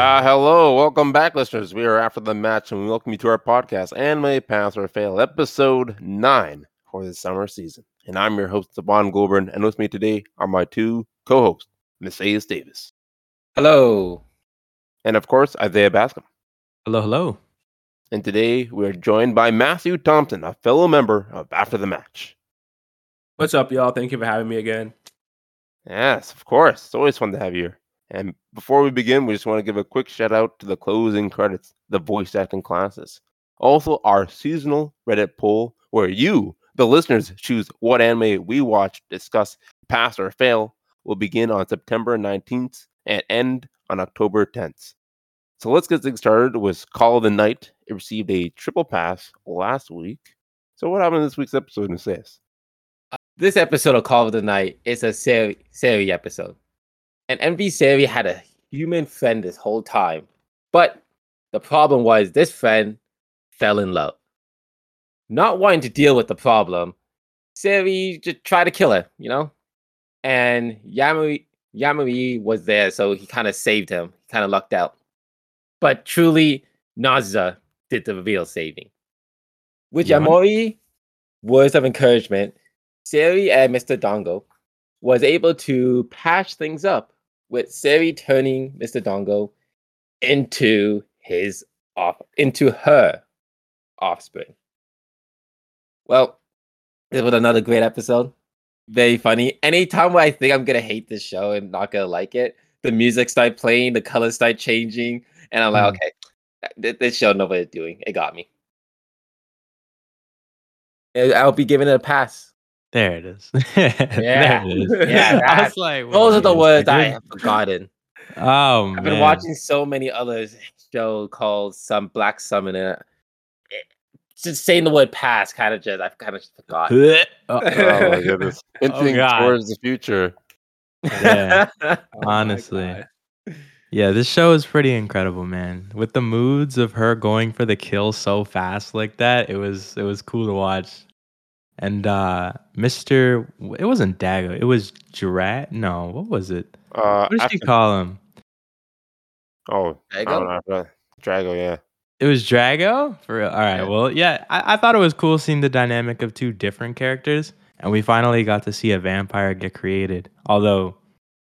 Uh, hello, welcome back, listeners. We are after the match, and we welcome you to our podcast, Anime Pass or Fail, episode nine for the summer season. And I'm your host, Saban Goulburn, and with me today are my two co-hosts, Miss Ace Davis, Hello. and of course Isaiah Bascom. Hello, hello. And today we are joined by Matthew Thompson, a fellow member of After the Match. What's up, y'all? Thank you for having me again. Yes, of course. It's always fun to have you here. And before we begin, we just want to give a quick shout out to the closing credits, the voice acting classes. Also, our seasonal Reddit poll where you, the listeners, choose what anime we watch, discuss, pass, or fail will begin on September 19th and end on October 10th. So let's get things started with Call of the Night. It received a triple pass last week. So what happened in this week's episode, Miss Ace? Uh, this episode of Call of the Night is a Seri, Seri episode. And MV Seri had a human friend this whole time. But the problem was this friend fell in love. Not wanting to deal with the problem, Seri just tried to kill her, you know? And Yamori, Yamori was there, so he kind of saved him. He kind of lucked out. But truly, Naza did the real saving. With Yeah. Yamori, words of encouragement, Seri and Mr. Dongo was able to patch things up with Seri turning Mr. Dongo into his off into her offspring. Well, this was another great episode. Very funny. Anytime where I think I'm gonna hate this show and not gonna like it, the music start playing, the colors start changing, and I'm like, Mm. okay, this show it's doing. It got me. I'll be giving it a pass. There it is. Yeah. there it is. Yeah, I that- was like, wait Those are the words I have forgotten. Oh I've been watching so many other show called some Black Summoner. Uh, it- Just saying the word "pass" kind of just I've kind of forgot. Uh-oh. Oh my goodness. Oh, Inching God. towards the future. Yeah. Oh Honestly. God. Yeah, this show is pretty incredible, man. With the moods of her going for the kill so fast like that, it was it was cool to watch. And uh Mr. It wasn't Dago, it was Drat. No, what was it? Uh, What did she after- call him? Oh, I don't Drago? know. Drago, yeah. It was Drago? For real? All right. Yeah. Well, yeah, I, I thought it was cool seeing the dynamic of two different characters. And we finally got to see a vampire get created. Although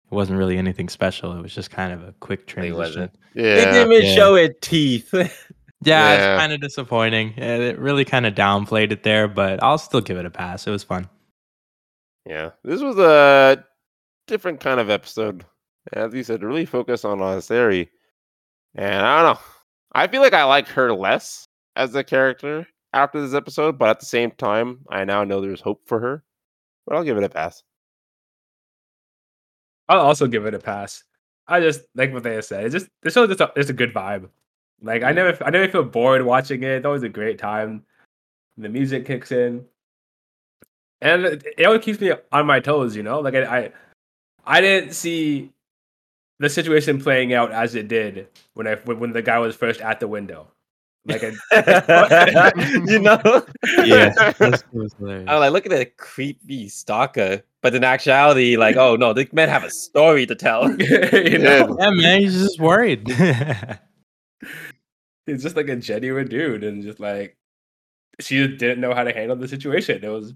it wasn't really anything special. It was just kind of a quick It transition. wasn't. They didn't even Yeah. show it teeth. Yeah, Yeah. it's kind of disappointing. It really kind of downplayed it there, but I'll still give it a pass. It was fun. Yeah. This was a different kind of episode. As you said, really focus on Asari. And I don't know. I feel like I like her less as a character after this episode, but at the same time, I now know there's hope for her. But I'll give it a pass. I'll also give it a pass. I just like what they said. It's just the show just a, it's a good vibe. Like I never I never feel bored watching it. It's always a great time. The music kicks in, and it, it always keeps me on my toes. You know, like I, I I didn't see the situation playing out as it did when I when, when the guy was first at the window. Like I, you know, Yeah, that's- it was. I was like, look at that creepy stalker. But in actuality, like, oh no, these men have a story to tell. you know, yeah, man, he's just worried. He's just like a genuine dude and just like she just didn't know how to handle the situation. It was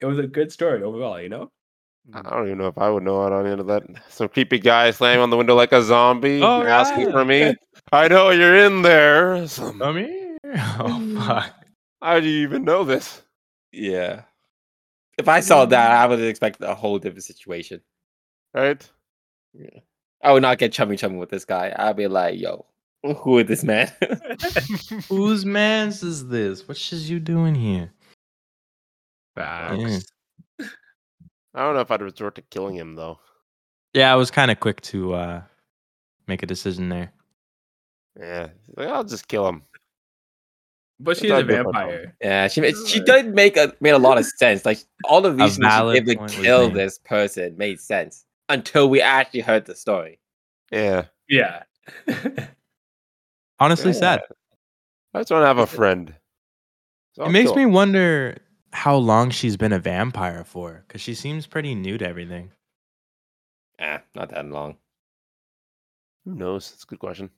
it was a good story overall, you know? I mm-hmm. don't even know if I would know how to handle that. Some creepy guy slamming on the window like a zombie, Oh, asking yeah. for me. I know you're in there. Some- Come here. Oh, mm-hmm. fuck. How do you even know this? yeah. If I saw that, mm-hmm. I would expect a whole different situation. Right? Yeah. I would not get chummy chummy with this guy. I'd be like, yo, who is this man? Whose man's is this? What is you doing here? Facts. I don't know if I'd resort to killing him though. Yeah, I was kind of quick to uh make a decision there. Yeah, like, I'll just kill him. But she's a not different, though. vampire. yeah, she she did make a made a lot of sense. Like all the reasons she valid gave to kill made. this person made sense until we actually heard the story. Yeah, Yeah. Honestly, Yeah. sad. I just want to have a friend. So It I'll makes kill me wonder how long she's been a vampire for, because she seems pretty new to everything. Ah, not that long. Who knows? That's a good question.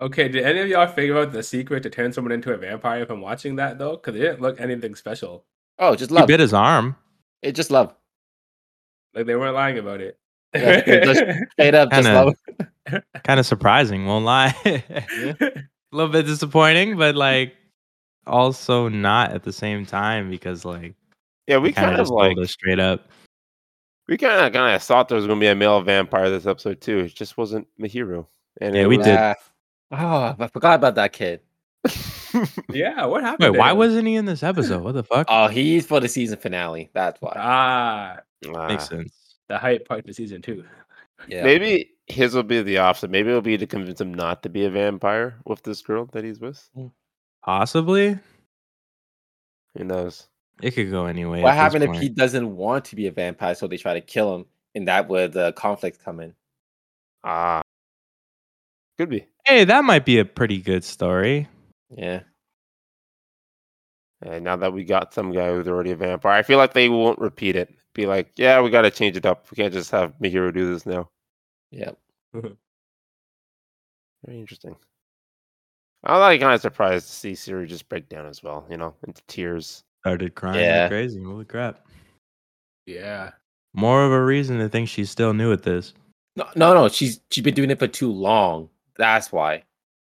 Okay, did any of y'all figure out the secret to turn someone into a vampire from watching that though? Because it didn't look anything special. Oh, just love. He love. bit his arm. It just love. Like they weren't lying about it. Yeah, it just- Straight up, just Kinda- love. Kind of surprising, won't lie. a little bit disappointing, but like also not at the same time because like Yeah, we kind kind of of just like straight up. we kind of kind of thought there was gonna be a male vampire this episode too. It just wasn't Mahiru. And Yeah, we was- did. Yeah. Oh, I forgot about that kid. yeah, what happened? Wait, to why wasn't he in this episode? What the fuck? Oh, he's for the season finale. That's why. ah Ah, Makes sense. the hype part of season two? Yeah. Maybe his will be the opposite. Maybe it'll be to convince him not to be a vampire with this girl that he's with. Possibly. Who knows? It could go anyway. What at this happened if he doesn't want to be a vampire, so they try to kill him, and that where the conflict come in? Ah, could be. Hey, that might be a pretty good story. Yeah. And now that we got some guy who's already a vampire, I feel like they won't repeat it. Be like, yeah, we got to change it up. We can't just have Mahiru do this now. Yep. Very interesting. I was like kind of surprised to see Siri just break down as well. You know, into tears. Started crying Yeah. like crazy. Holy crap. Yeah. More of a reason to think she's still new at this. No, no, no. She's she's been doing it for too long. That's why.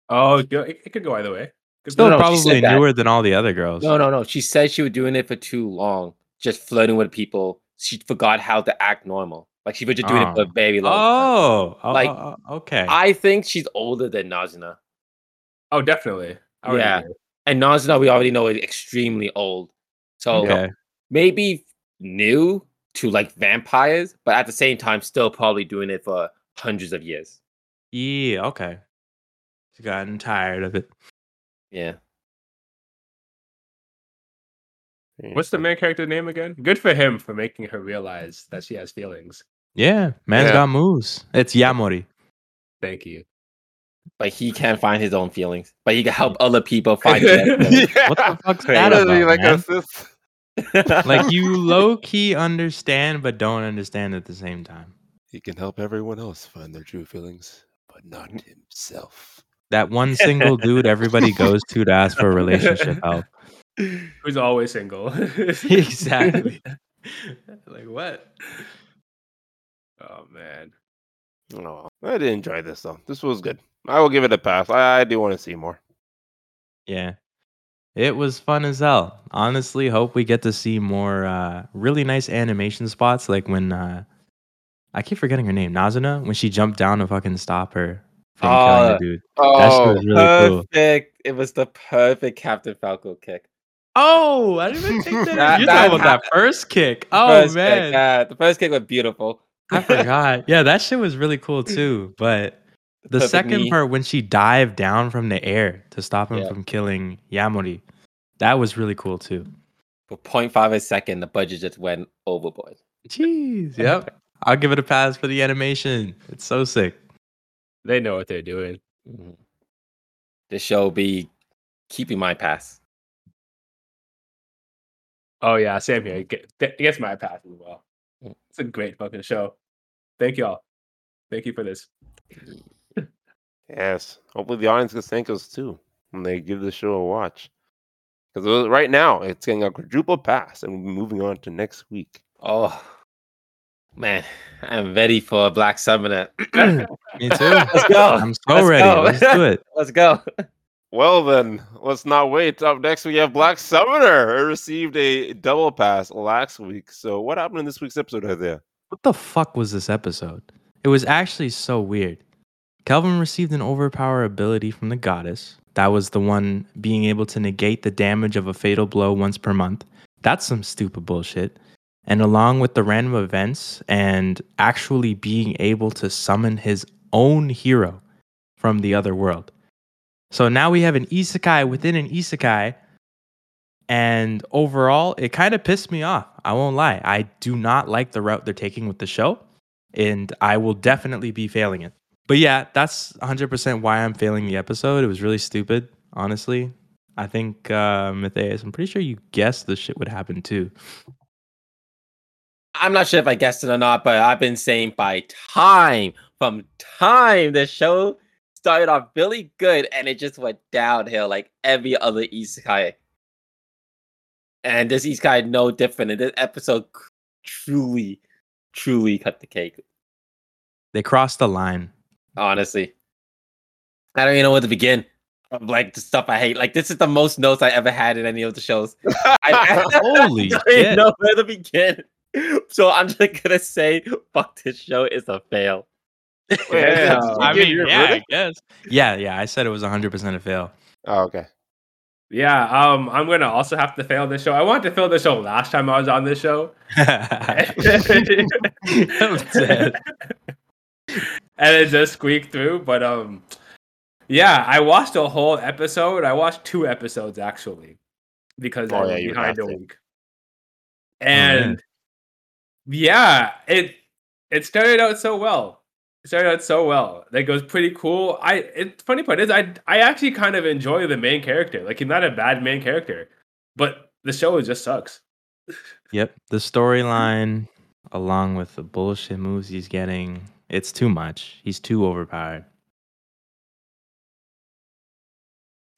Oh, it, it, it could go either way. Could Still no, she probably said that. newer than all the other girls. No, no, no. She said she was doing it for too long, just flirting with people. She forgot how to act normal. Like she was just doing it for a Oh. very long time. Oh, oh, Like, oh, oh, okay. I think she's older than Nazuna. Oh, definitely. I Yeah. agree. And Nazuna, we already know is extremely old. So okay. maybe new to like vampires, but at the same time, still probably doing it for hundreds of years. Yeah, okay. She's gotten tired of it. Yeah. What's the main character name again? Good for him for making her realize that she has feelings. Yeah, man's Yeah. got moves. It's Yamori. Thank you. But he can't find his own feelings. But he can help hmm. other people find them. yeah. What the fuck's that How does he about, like man? assist? Like you low key understand, but don't understand at the same time. He can help everyone else find their true feelings, but not himself. That one single dude everybody goes to to ask for relationship help. Who's always single. exactly. like what? Oh man. Oh, I did enjoy this though. This was good. I will give it a pass. I, I do want to see more. Yeah. It was fun as hell. Honestly, hope we get to see more uh, really nice animation spots like when uh, I keep forgetting her name, Nazuna, when she jumped down to fucking stop her from killing Oh, the dude. Oh, That was really cool. It was the perfect Captain Falcon kick. Oh, I didn't even think that. That- You're that talking about that first kick. Oh First kick, man, yeah, the first kick was beautiful. I forgot. Yeah, that shit was really cool too. But the Perfect second knee. part when she dived down from the air to stop him Yeah. from killing Yamori, that was really cool too. For 0.5 a second, the budget just went overboard. Jeez. Yep. I'll give it a pass for the animation. It's so sick. They know what they're doing. Mhm. This show be keeping my pass. Oh yeah, same here. It get- it gets my pass as well. It's a great fucking show. Thank y'all. Thank you for this. Yes. Hopefully the audience gets thank us too when they give the show a watch. Because uh, right now it's getting a quadruple pass, and we'll be moving on to next week. Oh man, I'm ready for a Black Summoner. Me too. Let's go. I'm so Let's ready. go. Let's do it. Let's go. Well then, let's not wait. Up next we have Black Summoner. It received a double pass last week. So what happened in this week's episode, There, What the fuck was this episode? It was actually so weird. Kelvin received an overpower ability from the goddess. That was the one being able to negate the damage of a fatal blow once per month. That's some stupid bullshit. And along with the random events and actually being able to summon his own hero from the other world. So now we have an isekai within an isekai. And overall, it kind of pissed me off. I won't lie. I do not like the route they're taking with the show. And I will definitely be failing it. But yeah, that's 100% why I'm failing the episode. It was really stupid, honestly. I think, uh, Matthias, I'm pretty sure you guessed this shit would happen too. I'm not sure if I guessed it or not, but I've been saying by time from time the show started off really good and it just went downhill like every other isekai. And this isekai no different. And this episode truly, truly cut the cake. They crossed the line. Honestly, I don't even know where to begin. Of, Like the stuff I hate. Like this is the most notes I ever had in any of the shows. I, Holy don't shit. know where to begin. So I'm just gonna say, fuck this show is a fail. Yeah. I You gave mean, your yeah, I guess. Yeah, yeah. I said it was 100% a fail. Oh, okay. Yeah, um, I'm gonna also have to fail this show. I wanted to fail this show last time I was on this show. And it just squeaked through. But um, yeah, I watched a whole episode. I watched two episodes actually because Oh, I was yeah, behind have a week. And yeah, it it started out so well. It started out so well. Like it was pretty cool. I it funny part is I I actually kind of enjoy the main character. Like he's not a bad main character, but the show just sucks. Yep. The storyline, along with the bullshit moves he's getting, it's too much. He's too overpowered.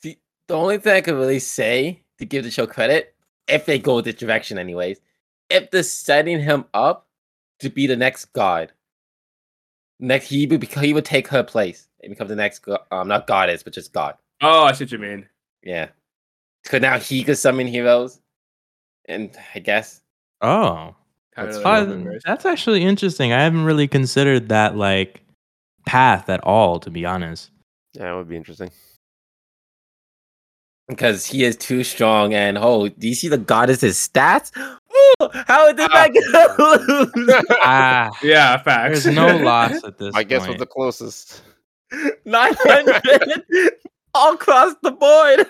See, the only thing I could really say to give the show credit, if they go this direction, anyways, if they're setting him up to be the next god, next he would become, he would take her place and become the next go- um not goddess but just god. Oh, I see what you mean. Yeah, because now he could summon heroes, and I guess Oh. That's like fun. Robin Verse. that's actually interesting. I haven't really considered that like path at all, to be honest. Yeah, it would be interesting. because he is too strong. And oh, do you see the goddess's stats? Ooh, how did that get Ah, Yeah, facts. there's no loss at this I guess was the closest. nine hundred all across the board?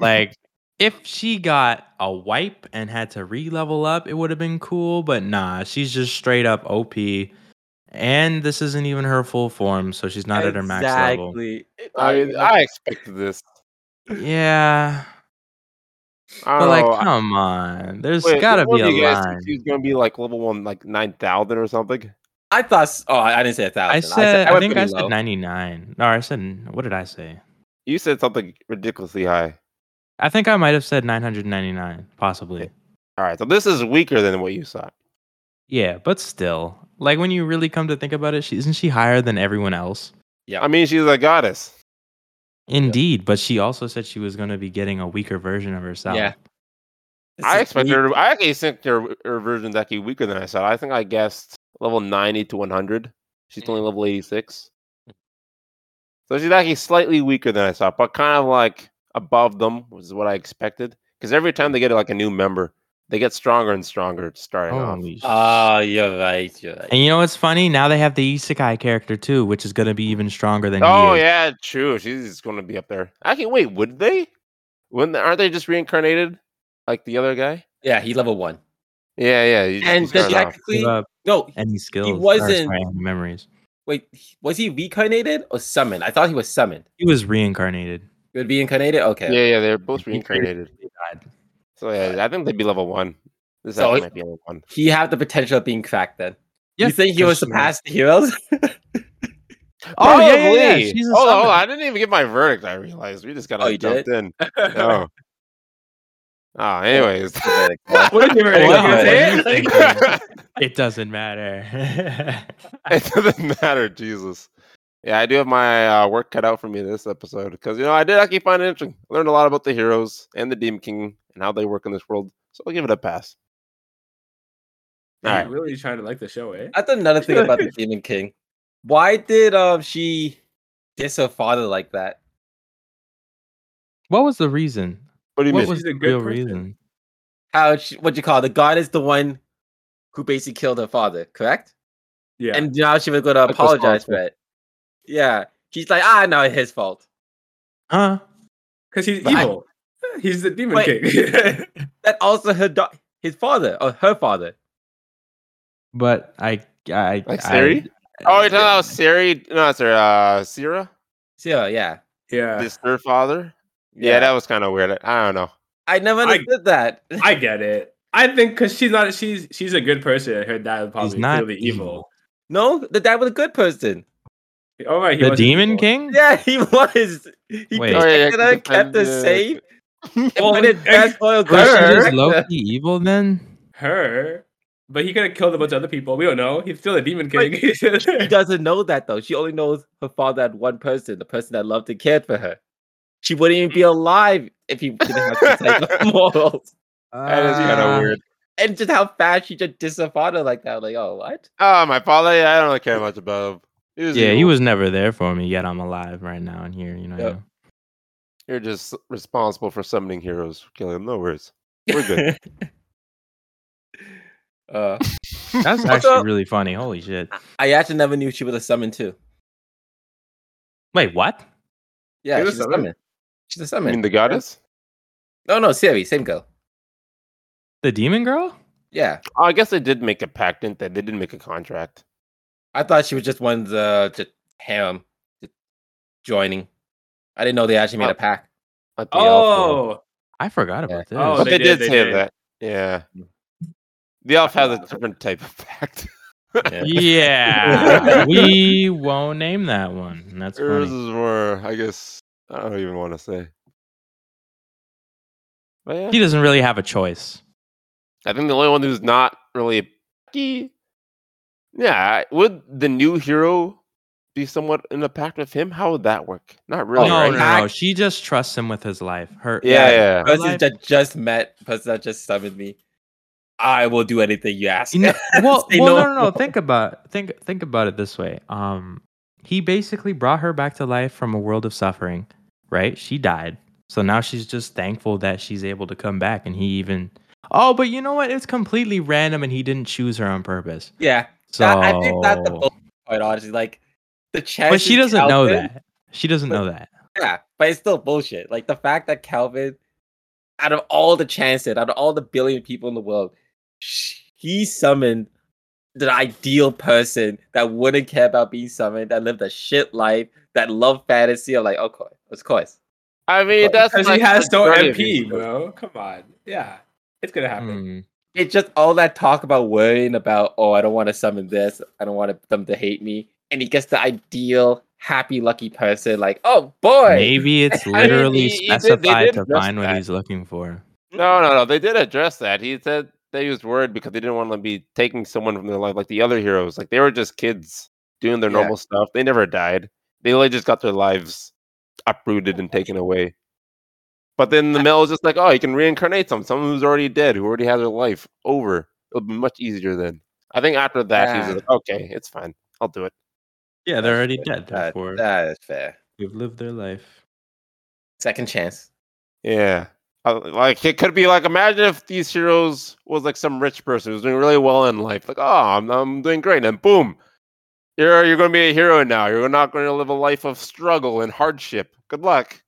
like if she got a wipe and had to re-level up, it would have been cool. But nah, she's just straight up OP. And this isn't even her full form, so she's not at her max level. Exactly. I mean, I expected this. Yeah, I but don't like, know. I- come on, there's Wait, gotta be a line. think She's gonna be like level one, like nine thousand or something. I thought. Oh, I I didn't say a thousand. I said, I, went think I pretty said 99. No, I said, what did I say? You said something ridiculously high. I think I might have said 999, possibly. All right, so this is weaker than what you thought. Yeah, but still, like when you really come to think about it, she, isn't she higher than everyone else? Yeah, I mean, she's a goddess. Indeed, but she also said she was going to be getting a weaker version of herself. Yeah. This I is expect her. I actually think her, her version's actually weaker than I thought. I think I guessed level ninety to one hundred. She's only mm. level eighty six. So she's actually slightly weaker than I thought, but kind of like above them was what I expected. Because every time they get like a new member, they get stronger and stronger starting oh, off. Holy sh- Oh, you're right. You're right. And you know what's funny? Now they have the Isekai character too, which is going to be even stronger than Oh he is. yeah, true. She's going to be up there. Actually, wait, would they? Wouldn't they, aren't they just reincarnated like the other guy? Yeah, he level one. Yeah, yeah. he- And he started technically, no. any skills. or, wasn't- memories. Wait, was he reincarnated or summoned? I thought he was summoned. He was reincarnated. He would be incarnated. Okay. Yeah, yeah, they're both He reincarnated. He died. So yeah, I think they'd be level one. This So might be level one. He had the potential of being cracked. Then. Yeah, you think he was because she- the heroes? Oh, yeah, yeah, yeah, she's a hold on, hold summon. on. I didn't even get my verdict. I realized we just got Oh, you jumped in. Oh. Oh, anyways. what did you What really are say? you? It doesn't matter. it doesn't matter, Jesus. Yeah, I do have my uh, work cut out for me this episode because you know I did actually find it interesting. I learned a lot about the heroes and the Demon King and how they work in this world. So I'll give it a pass. All You're right. really trying to like the show, eh? I thought another thing about the Demon King. Why did um she diss her father like that? what was the reason? What do you What mean? was She's the real person. reason? How she, what you call it? the god is the one who basically killed her father, correct? Yeah. And now she was going to Like apologize for it. Yeah, she's like, ah, no, it's his fault. Huh? Because he's But I- evil. He's the demon Wait. king. That also her do- his father or her father. But I, I, Like I- Siri? Oh, you're talking about Siri? No, sorry, uh, Sierra? So yeah, yeah. This her father? Yeah, that was kind of weird. I don't know. I never I- that. I get it. I think because she's not she's she's a good person. Her dad was he's probably not clearly evil. evil. No, the dad was a good person. Oh right, he The was Demon evil. King? Yeah, he was. He Wait. Oh, yeah, protected her, kept her safe. And Well, put it and- best loyal to Was she her. just low-key evil then? Her, but he could have killed a bunch of other people. We don't know. He's still a demon But king. She doesn't know that though. She only knows her father had one person, the person that loved and cared for her. She wouldn't even be mm. alive if he didn't have to take her morals. That is kind of ah. weird. And just how fast she just dissed her father like that. Like, oh, what? Oh, my father. Yeah, I don't really care much about him. He was Yeah, he was never there for me, yet I'm alive right now and here, you know. Yep. Yeah. You're just responsible for summoning heroes, killing them. No worries. We're good. uh, That's Also- actually really funny. Holy shit. I actually never knew she was a summon too. Wait, what? Yeah, She she's a summon? summon. She's a summon. mean, the goddess. no, no, Siri, same girl. The demon girl? Yeah, Oh, I guess they did make a pact, didn't they? They did make a contract. I thought she was just one of the just harem just joining. I didn't know they actually made Oh. a pack. At the elf world. oh, I forgot about this. Oh, but they they, did, did, they say did. that. Yeah. Mm. The elf has a different type of pact. Yeah. yeah, we won't name that one. That's Hers funny. is more, I guess, I don't even want to say. But yeah, He doesn't really have a choice. I think the only one who's not really. Yeah, would the new hero be somewhat in a pact with him? How would that work? Not really, no, right? no, no. She just trusts him with his life. Her Yeah, Yeah, yeah. Person life- that just met, person that just summoned me. I will do anything you ask. You know, well, well, no. no, no, no. Think about think think about it this way. Um, he basically brought her back to life from a world of suffering, right? She died, so now she's just thankful that she's able to come back. And he even, oh, but you know what? It's completely random, and he didn't choose her on purpose. yeah, So, that- I think that's the bullshit part, honestly. Like the chance, but she doesn't know that. She doesn't know that. Yeah, but it's still bullshit. Like the fact that Calvin, out of all the chances, out of all the billion people in the world, he summoned the ideal person that wouldn't care about being summoned, that lived a shit life, that loved fantasy. I'm like, of course, of course. I mean, that's because like he has no MP, people. bro. Come on, yeah, it's gonna happen. Hmm. It's just all that talk about worrying about, oh, I don't want to summon this, I don't want them to hate me, and he gets the ideal, happy, lucky person. Like, oh boy, Maybe it's I mean, literally he- he did- specified did to address find what he's looking for. No, no, no. They did address that. He said they was worried because they didn't want to be taking someone from their life like the other heroes. Like they were just kids doing their Yeah. normal stuff. They never died. They only just got their lives uprooted and taken away. But then the male is just like, oh, you can reincarnate some someone who's already dead, who already has their life over. It'll be much easier then. I think after that, he Yeah. was like, okay, it's fine. I'll do it. Yeah, they're That's already fair. dead. That- Therefore, that is fair. they've lived their life. Second chance. Yeah. Uh, Like it could be like imagine if these heroes was like some rich person who's doing really well in life. Like, oh, I'm, I'm doing great, and boom, you're you're going to be a hero now. You're not going to live a life of struggle and hardship. Good luck.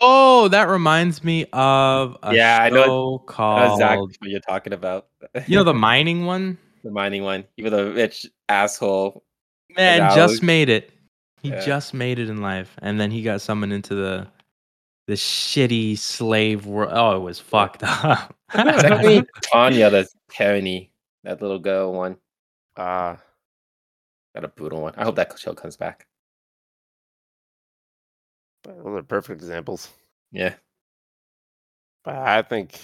Oh, that reminds me of a Yeah, I know- show I know called. exactly what you're talking about. You know the mining one. the mining one. You were the rich asshole. Man, that just was- made it. He Yeah. just made it in life, and then he got summoned into the the shitty slave world. Oh, it was fucked up. It's Tanya, the tyranny, that little girl one. Uh, Got a brutal one. I hope that show comes back. but those are perfect examples. Yeah. But I think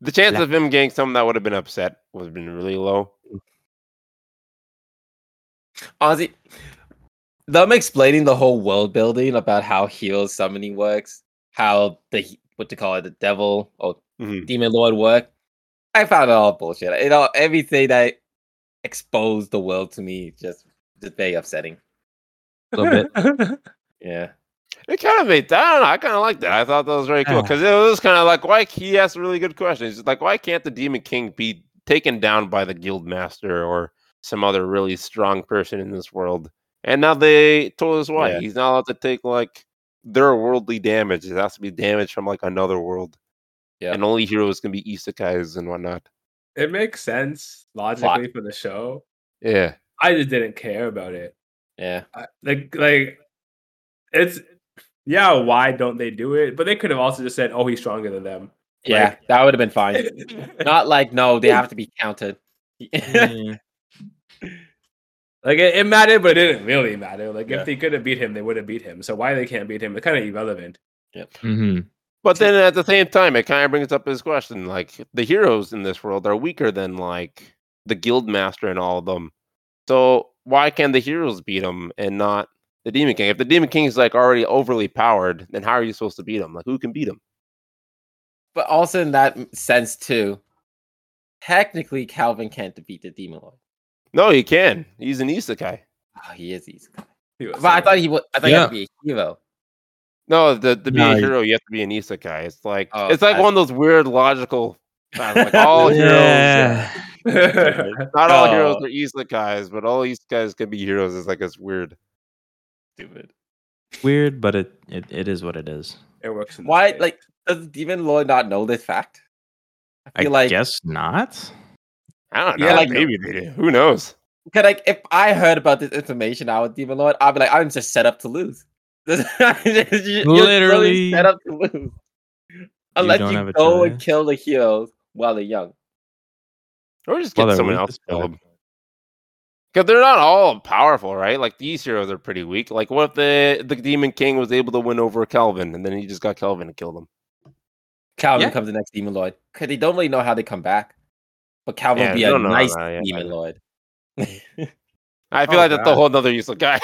the chance La- of him getting something that would have been upset would have been really low. Honestly, them explaining the whole world building about how hero summoning works, how the what to call it, the devil or Mhm. demon lord work. I found it all bullshit. You know, everything that exposed the world to me just just very upsetting. a little bit. Yeah. It kind of made that. I don't know. I kind of liked that. I thought that was very cool because it was kind of like why he asked a really good question. He's like, why can't the Demon King be taken down by the Guild Master or some other really strong person in this world? And now they told us why. Yeah. He's not allowed to take like their worldly damage. It has to be damage from like another world. Yeah. And only heroes can be isekais and whatnot. It makes sense logically for the show. Yeah. I just didn't care about it. Yeah. I- Like, like it's yeah. Why don't they do it? But they could have also just said, "Oh, he's stronger than them." Yeah. that would have been fine. Not like no, they have to be counted. Mm. Like it, it mattered, but it didn't really matter. Like Yeah. if they could have beat him, they would have beat him. So why they can't beat him? It's kind of irrelevant. Mm-hmm. But then at the same time, it kind of brings up this question: like the heroes in this world are weaker than like the guild master and all of them. So why can the heroes beat him and not the demon king? If the demon king is like already overly powered, then how are you supposed to beat him? Like who can beat him? But also in that sense too, technically Calvin can't defeat the demon lord. No, he can. He's an isekai. Oh, he is easy. He was But I thought he would. I thought he Yeah. had to be a hero. No, the to be No, a hero, you have to be an isekai. It's like Oh, it's like I- one of those weird logical. Like all heroes, yeah. not all Oh. heroes are isekais, but all isekais can be heroes. It's like it's weird. Stupid. Weird, but it, it it is what it is. it works. in Why? Like, does the demon lord not know this fact? I I feel like guess not. I don't know. Yeah, like- maybe they do. Who knows? Cause like if I heard about this information I would Demon Lord, I'd be like, I'm just set up to lose. You're Literally. set up to lose. Unless don't you, go and kill the heroes while they're young. Or just Well, get they're someone else as to kill them. Because they're not all powerful, right? Like these heroes are pretty weak. Like what if the the demon king was able to win over Calvin and then he just got Calvin to kill them? Calvin Yeah. becomes the next Demon Lord. Cause they don't really know how they come back. But Calvin Yeah, will be they a don't know how nice that- Demon yeah. Lord. I feel Oh, like that's a whole other useless guy.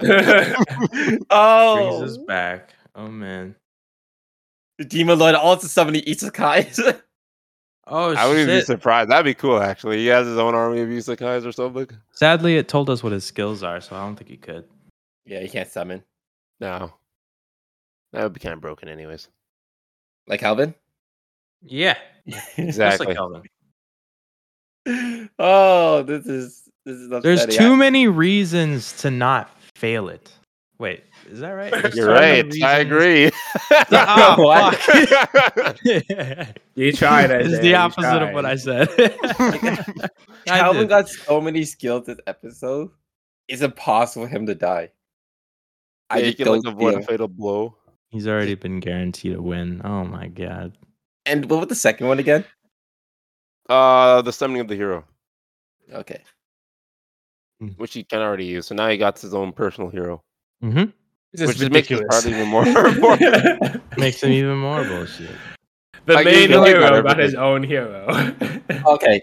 Brings oh, us back. Oh man. the Demon Lord also summoning isekais. Oh I wouldn't be surprised. That'd be cool, actually. He has his own army of isekais or something. Sadly, it told us what his skills are, so I don't think he could. yeah, he can't summon No, that would be kind of broken, anyways. like Calvin. Yeah, Exactly. Kelvin. Oh, this is this is There's upsetting. too many reasons to not fail it. Wait, is that right? There's You're right. I agree. Oh, what? fuck. you tried it. it's the opposite of what I said. I Calvin did. got so many skills this episode. It's impossible for him to die. I yeah, you just can like don't avoid a fatal blow. He's already been guaranteed a win. Oh my god. And what was the second one again? Uh, the summoning of the hero, Okay. which he can already use. So now he got his own personal hero, hmm This is which makes this ridiculous. part even more. Makes him even more bullshit. the Like, main you feel like hero that got his own hero. Okay.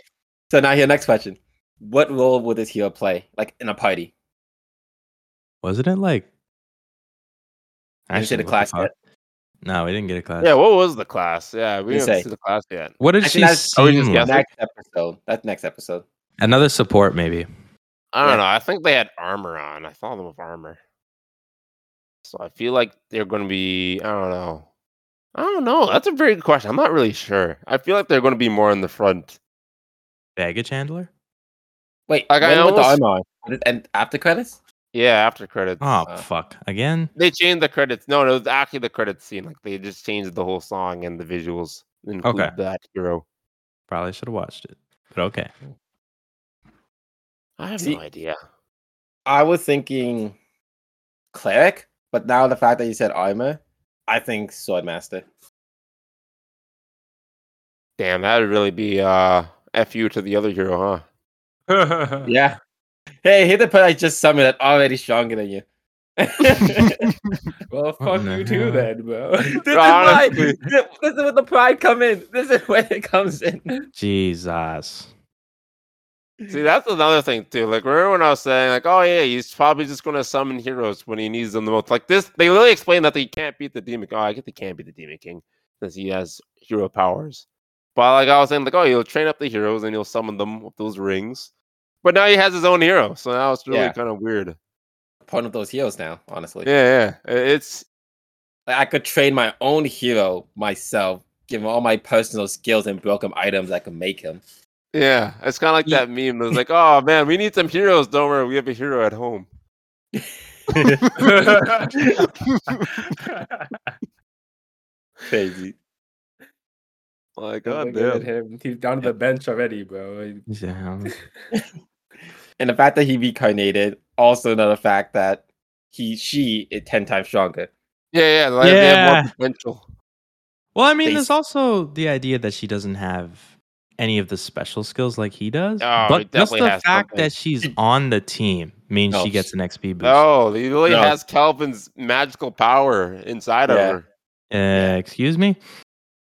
So now here, next question. What role would this hero play, like in a party? Wasn't it like? Didn't say the what class fuck? Yet. No, we didn't get a class. yeah, what was the class? Yeah, we Didn't didn't see the class yet. What did Actually, she that's- Oh, we just seem guessed like? Next episode. That's next episode. Another support, maybe. I don't Yeah. know. I think they had armor on. I saw them with armor. So I feel like they're going to be. I don't know. I don't know. That's a very good question. I'm not really sure. I feel like they're going to be more in the front. Baggage handler. Wait, Like, I when with the almost- armor on? Would it end after credits? Yeah, after credits. Oh Uh, fuck! Again? They changed the credits. No, no, it was actually the credits scene. Like they just changed the whole song and the visuals. Include Okay. that hero. Probably should have watched it. But okay. I have See- no idea. I was thinking cleric, but now the fact that you said armor, I think swordmaster. Damn, that would really be uh fu to the other hero, huh? Yeah. Hey, hit the part I just summoned that already stronger than you. well, What fuck in the you too, hell? then, bro. this is why. This this is where the pride come in. This is where it comes in. Jesus. See, that's another thing too. Like, remember when I was saying, like, oh yeah, he's probably just going to summon heroes when he needs them the most. Like this, they really explain that he can't beat the demon. Oh, I get they can't beat the demon king because he has hero powers. But like I was saying, like, oh, he'll train up the heroes and he'll summon them with those rings. But now he has his own hero, so now it's really Yeah. kind of weird. Part of those heroes now, honestly. Yeah, yeah, it's Like, I could train my own hero myself, give him all my personal skills and broken items I can make him. yeah, it's kind of like that meme. That's like, oh man, we need some heroes. Don't worry, we have a hero at home. Crazy. Like, God god damn. him. He's down to the bench already, bro. Yeah. And the fact that he reincarnated, also another fact that he she is ten times stronger. Yeah, yeah, like, they have Yeah. more potential. Well, I mean, They there's also the idea that she doesn't have any of the special skills like he does. Oh, but just the fact something. that she's on the team means No, she gets an XP boost. No, he really No. has Calvin's magical power inside Yeah. of her. Uh, excuse me.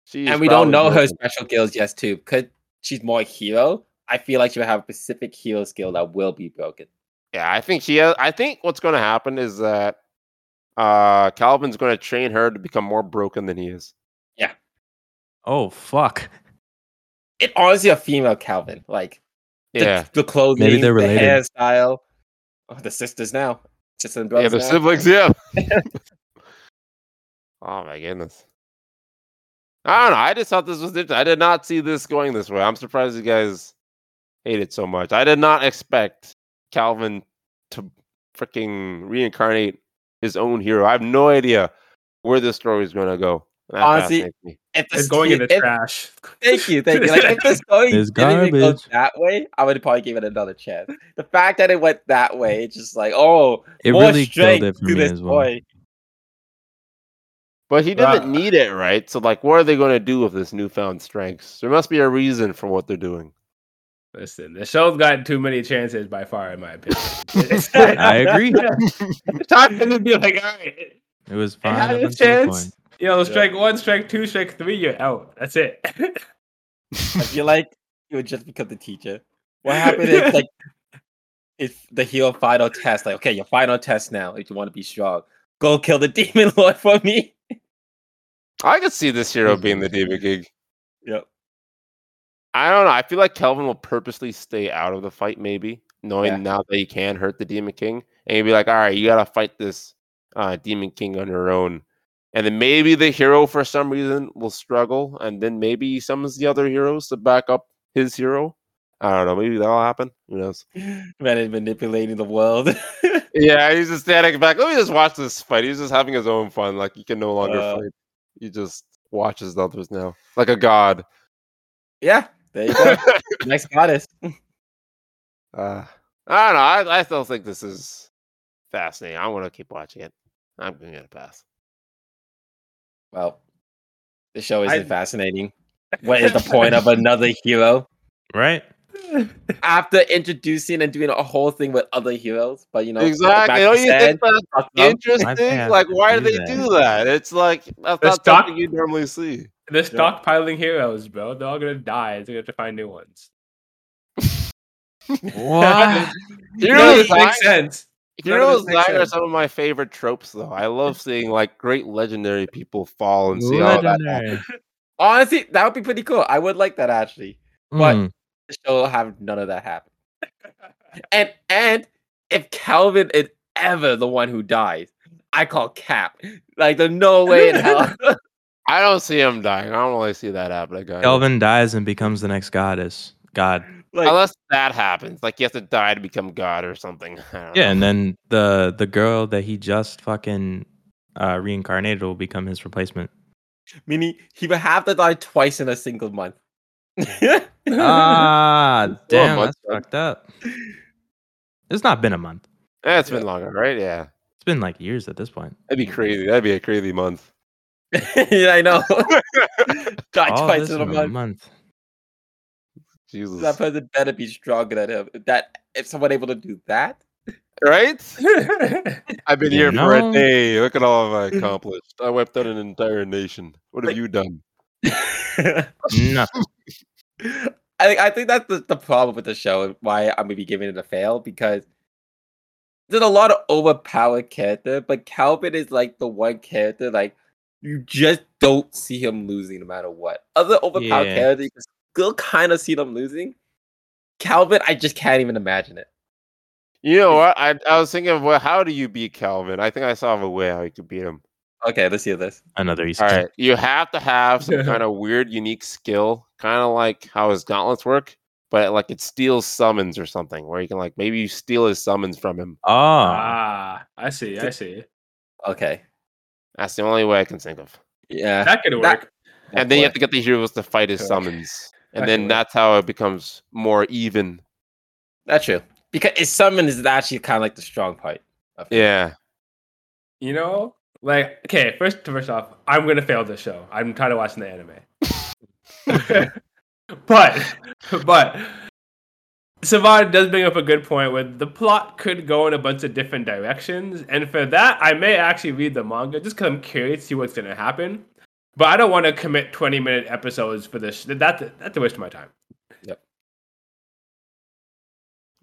She's and we don't know her special skills yet too. Because she's more a hero. I feel like she'll have a specific heal skill that will be broken. Yeah, I think she has. I think what's going to happen is that uh Calvin's going to train her to become more broken than he is. Yeah. Oh fuck. It honestly a female Calvin. Like the, Yeah, the clothing, maybe they're the related. hairstyle. Oh, the sisters now. Sisters and yeah, the now. siblings. Yeah. oh my goodness. I don't know. I just thought this was interesting. I did not see this going this way. I'm surprised you guys hate it so much. I did not expect Calvin to freaking reincarnate his own hero. I have no idea where this story is going to go. That Honestly, fascinates me. If It's this going in kid- the if- trash. Thank you, thank you. Like if this going It's didn't even go that way, I would probably give it another chance. The fact that it went that way, it's just like, oh, It more really killed strength it to this well. boy. But he doesn't Uh, need it, right? So, like, what are they going to do with this newfound strength? There must be a reason for what they're doing. Listen, the show's gotten too many chances by far, in my opinion. I agree. It's time for to be like, all right, It was it fine. had a chance. point. You know, strike one, strike two, strike three, you're out. That's it. I feel like you would just become the teacher. What happened if like if the hero final test, like, okay, your final test now, if you want to be strong, go kill the demon lord for me. I could see this hero being the David Gig. Yep. I don't know. I feel like Kelvin will purposely stay out of the fight, maybe knowing Yeah. now that he can hurt the Demon King, and he'd be like, "All right, you gotta fight this uh, Demon King on your own." And then maybe the hero, for some reason, will struggle, and then maybe he summons the other heroes to back up his hero. I don't know. Maybe that'll happen. Who knows? Man is manipulating the world. Yeah, he's just standing back. Let me just watch this fight. He's just having his own fun. Like he can no longer Uh. fight. He just watches the others now, like a god. yeah, there you go. Next goddess. Uh, I don't know. I, I still think this is fascinating. I want to keep watching it. I'm gonna get a pass. Well, the show isn't I- fascinating. What is the point of another hero? Right? After introducing and doing a whole thing with other heroes, but you know, exactly. Don't you said, think that's interesting? Like, why do do they that? do that? It's like that's The not stock- something you normally see. They're stockpiling heroes, bro. They're all gonna die. They're gonna have to find new ones. What? Heroes None of this makes sense. None of Heroes this die are some of my favorite tropes, though. I love seeing like great legendary people fall and see how that Legendary. Honestly, that would be pretty cool. I would like that actually. But Mm. the show will have none of that happen. and and if Calvin is ever the one who dies, I call Cap. Like there's no way in hell. I don't see him dying. I don't really see that happening. guys. Kelvin dies and becomes the next goddess. God. like Unless that happens, like he has to die to become God or something. Yeah, know. and then the the girl that he just fucking uh, reincarnated will become his replacement. meaning he would have to die twice in a single month. Ah, damn, month, that's fucked up. It's not been a month. Eh, it's been longer, right? Yeah, It's been like years at this point. that'd be crazy. That'd be a crazy month. yeah, I know. die All oh, twice this in a month. month. Jesus, That person better be stronger than him. That if someone able to do that, right? I've been You here for a day. Look at all I've accomplished. I wiped out an entire nation. What have Like- you done? Nothing. I think I think that's the, the problem with the show and why I'm gonna be giving it a fail because there's a lot of overpowered character, but Calvin is like the one character like you just don't see him losing no matter what. Other overpowered Yeah. characters you can still kind of see them losing. Calvin, I just can't even imagine it. You know what? I I was thinking of well, how do you beat Calvin? I think I saw a way how you could beat him. Okay, let's hear this. Another Easter. All right, you have to have some kind of weird, unique skill, kind of like how his gauntlets work, but like it steals summons or something, where you can like maybe you steal his summons from him. Oh, ah, I see. I see. Okay. That's the only way I can think of. Yeah. That could That- work. and then you have to get the heroes to fight his Correct. summons, and That then that's how it becomes more even. That's true. Because his summon is actually kind of like the strong part. of. Yeah, You know, like okay. First, first off, I'm gonna fail this show. I'm kind of watching the anime. but but Savon does bring up a good point where the plot could go in a bunch of different directions, and for that, I may actually read the manga just because I'm curious to see what's going to happen. But I don't want to commit 20 minute episodes for this. That's that's a waste of my time. Yep.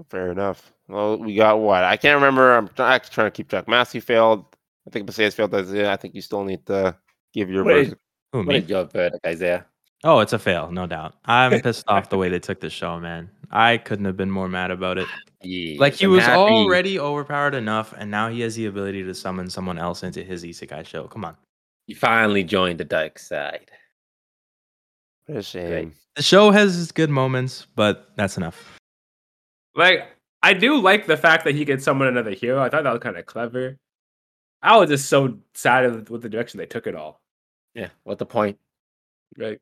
Fair enough. Well, we got what? I can't remember. I'm actually trying to keep track. Massey failed. I think Basayas failed. Isaiah. I think you still need to give your Wait. verdict. Who, What me? is your verdict, Isaiah? Oh, it's a fail, no doubt. I'm pissed off the way they took the show, man. I couldn't have been more mad about it. Yeah, Like he I'm was happy. already overpowered enough, and now he has the ability to summon someone else into his isekai show. Come on. He finally joined the dark side. What a shame. The show has good moments, but that's enough. Like, I do like the fact that he could summon another hero. I thought that was kind of clever. I was just so sad with with the direction they took it all. Yeah, what the point? Like,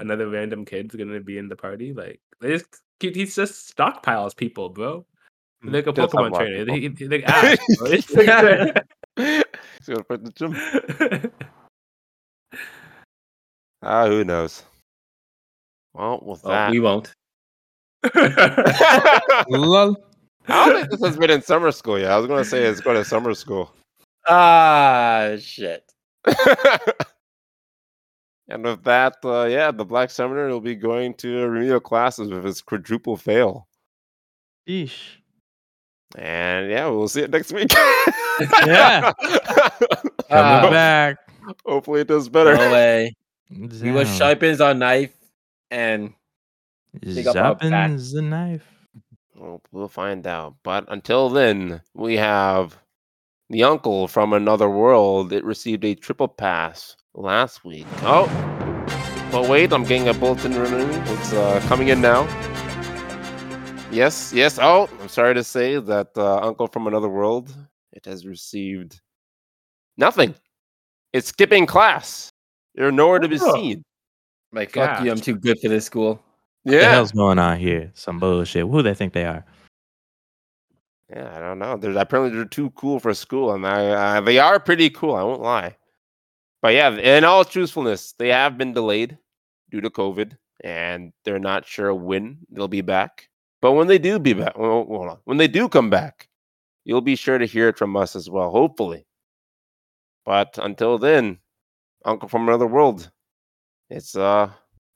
another random kid's gonna be in the party. Like, they just he he just stockpiles people, bro. He's like a Does have a Pokemon lot of trainer. people. He, he, like bro. It's like- He's gonna put the gym. Ah, who knows? Well, with Well, that, we won't. I don't think this has been in summer school yet. I was gonna say it's going to summer school. Ah, shit. And with that, uh, yeah, the Black Summoner will be going to remedial classes with his quadruple fail. Yeesh. And yeah, we'll see it next week. Yeah. Coming Ah, back. Hopefully, it does better. no way. We will Damn. sharpens our knife and pick up our back. Zappins the knife. Well, we'll find out. But until then, we have the uncle from another world. It received a triple pass last week. Oh, but wait, I'm getting a bulletin renewed. It's uh, coming in now. Yes, yes. Oh, I'm sorry to say that uh, uncle from another world. It has received nothing. It's skipping class. They're nowhere to be Oh. seen. like, fuck you, I'm too good for this school. Yeah. What the Yeah, hell's going on here? Some bullshit. Who they think they are? Yeah, I don't know. They're apparently they're too cool for school, and I, uh, they are pretty cool. I won't lie. But yeah, in all truthfulness, they have been delayed due to COVID, and they're not sure when they'll be back. But when they do be back, well, hold on. when they do come back, you'll be sure to hear it from us as well. Hopefully. But until then, Uncle from Another World, it's uh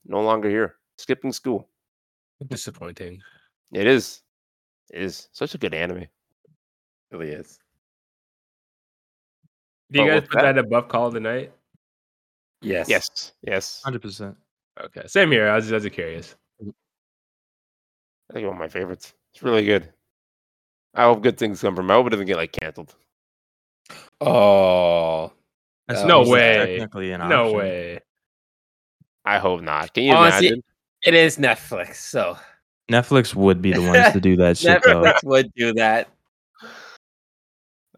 no longer here. Skipping school. Disappointing. It is. It is such a good anime. really is. Do you But guys put that- that above Call of the Night? Yes. Yes. Yes. 100%. Okay, same here. I was just curious. I think one of my favorites. It's really good. I hope good things come from it. I hope it doesn't get like canceled. Oh. That's No way. Technically an No option. way. I hope not. Can you Honestly, imagine? It is Netflix, so Netflix would be the ones to do that shit, though. Netflix would do that.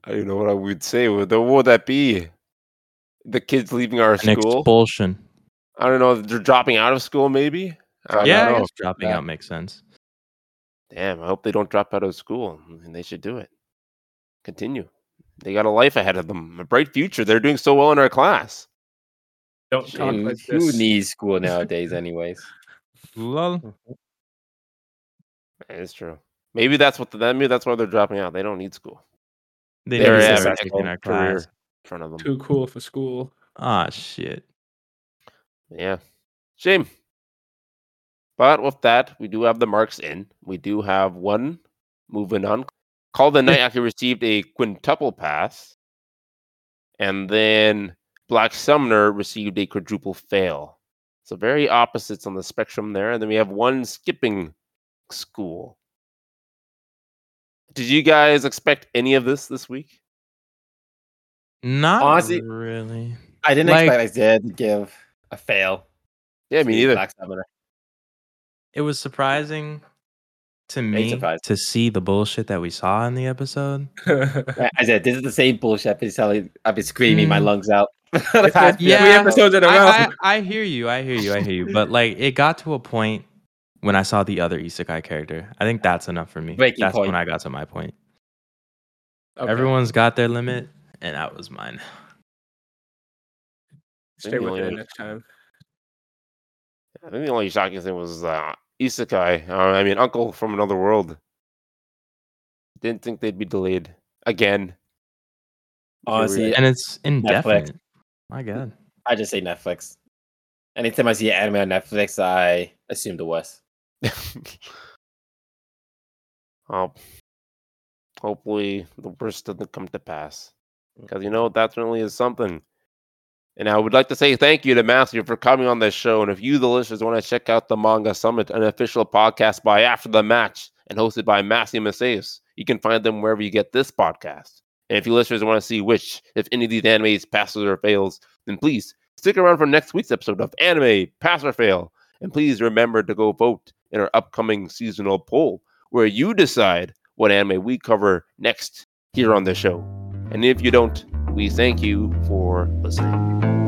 I don't know what I would say. What what would that be? The kids leaving our An school? expulsion. I don't know. They're dropping out of school, maybe. I don't Yeah, I guess dropping Yeah. out makes sense. Damn. I hope they don't drop out of school, and they should do it. Continue. They got a life ahead of them, a bright future. They're doing so well in our class. Don't talk Who, like who needs school nowadays, anyways? Lol. Mm-hmm. It's true. Maybe that's what the, maybe that's why they're dropping out. They don't need school. They They never already have have a an in our excellent career class. in front of them. Too cool for school. Ah, shit. Yeah. Shame. But with that, we do have the marks in. We do have one moving on. Call the Night actually received a quintuple pass. And then Black Summoner received a quadruple fail. So very opposites on the spectrum there. And then we have one skipping school. Did you guys expect any of this this week? Not Honestly- really. I didn't Like- expect I to give a fail. Yeah, to me the neither. It was surprising to me surprised. to see the bullshit that we saw in the episode. I- said, this is the same bullshit I've been telling. I've been screaming my Mm. lungs out. the It's past been few three Yeah. episodes in a row. I, I, I hear you. I hear you. I hear you. But like, it got to a point when I saw the other isekai character. I think that's enough for me. Breaking that's point. when I got to my point. Okay. Everyone's got their limit, and that was mine. stay with only it next time. I think the only shocking thing was uh, Isekai. Uh, I mean, Uncle from Another World. Didn't think they'd be delayed again. Honestly, And it's indefinite. My God. I just say Netflix. Anytime I see anime on Netflix, I assume the West. well, hopefully the worst doesn't come to pass. Mm. Because you know that certainly is something. And I would like to say thank you to Matthew for coming on this show. And if you, the listeners, want to check out the Manga Summit, an official podcast by After the Match and hosted by Matthew Macias, you can find them wherever you get this podcast. And if you listeners want to see which, if any of these animes passes or fails, then please stick around for next week's episode of Anime Pass or Fail. And please remember to go vote in our upcoming seasonal poll, where you decide what anime we cover next here on the show. And if you don't, we thank you for listening.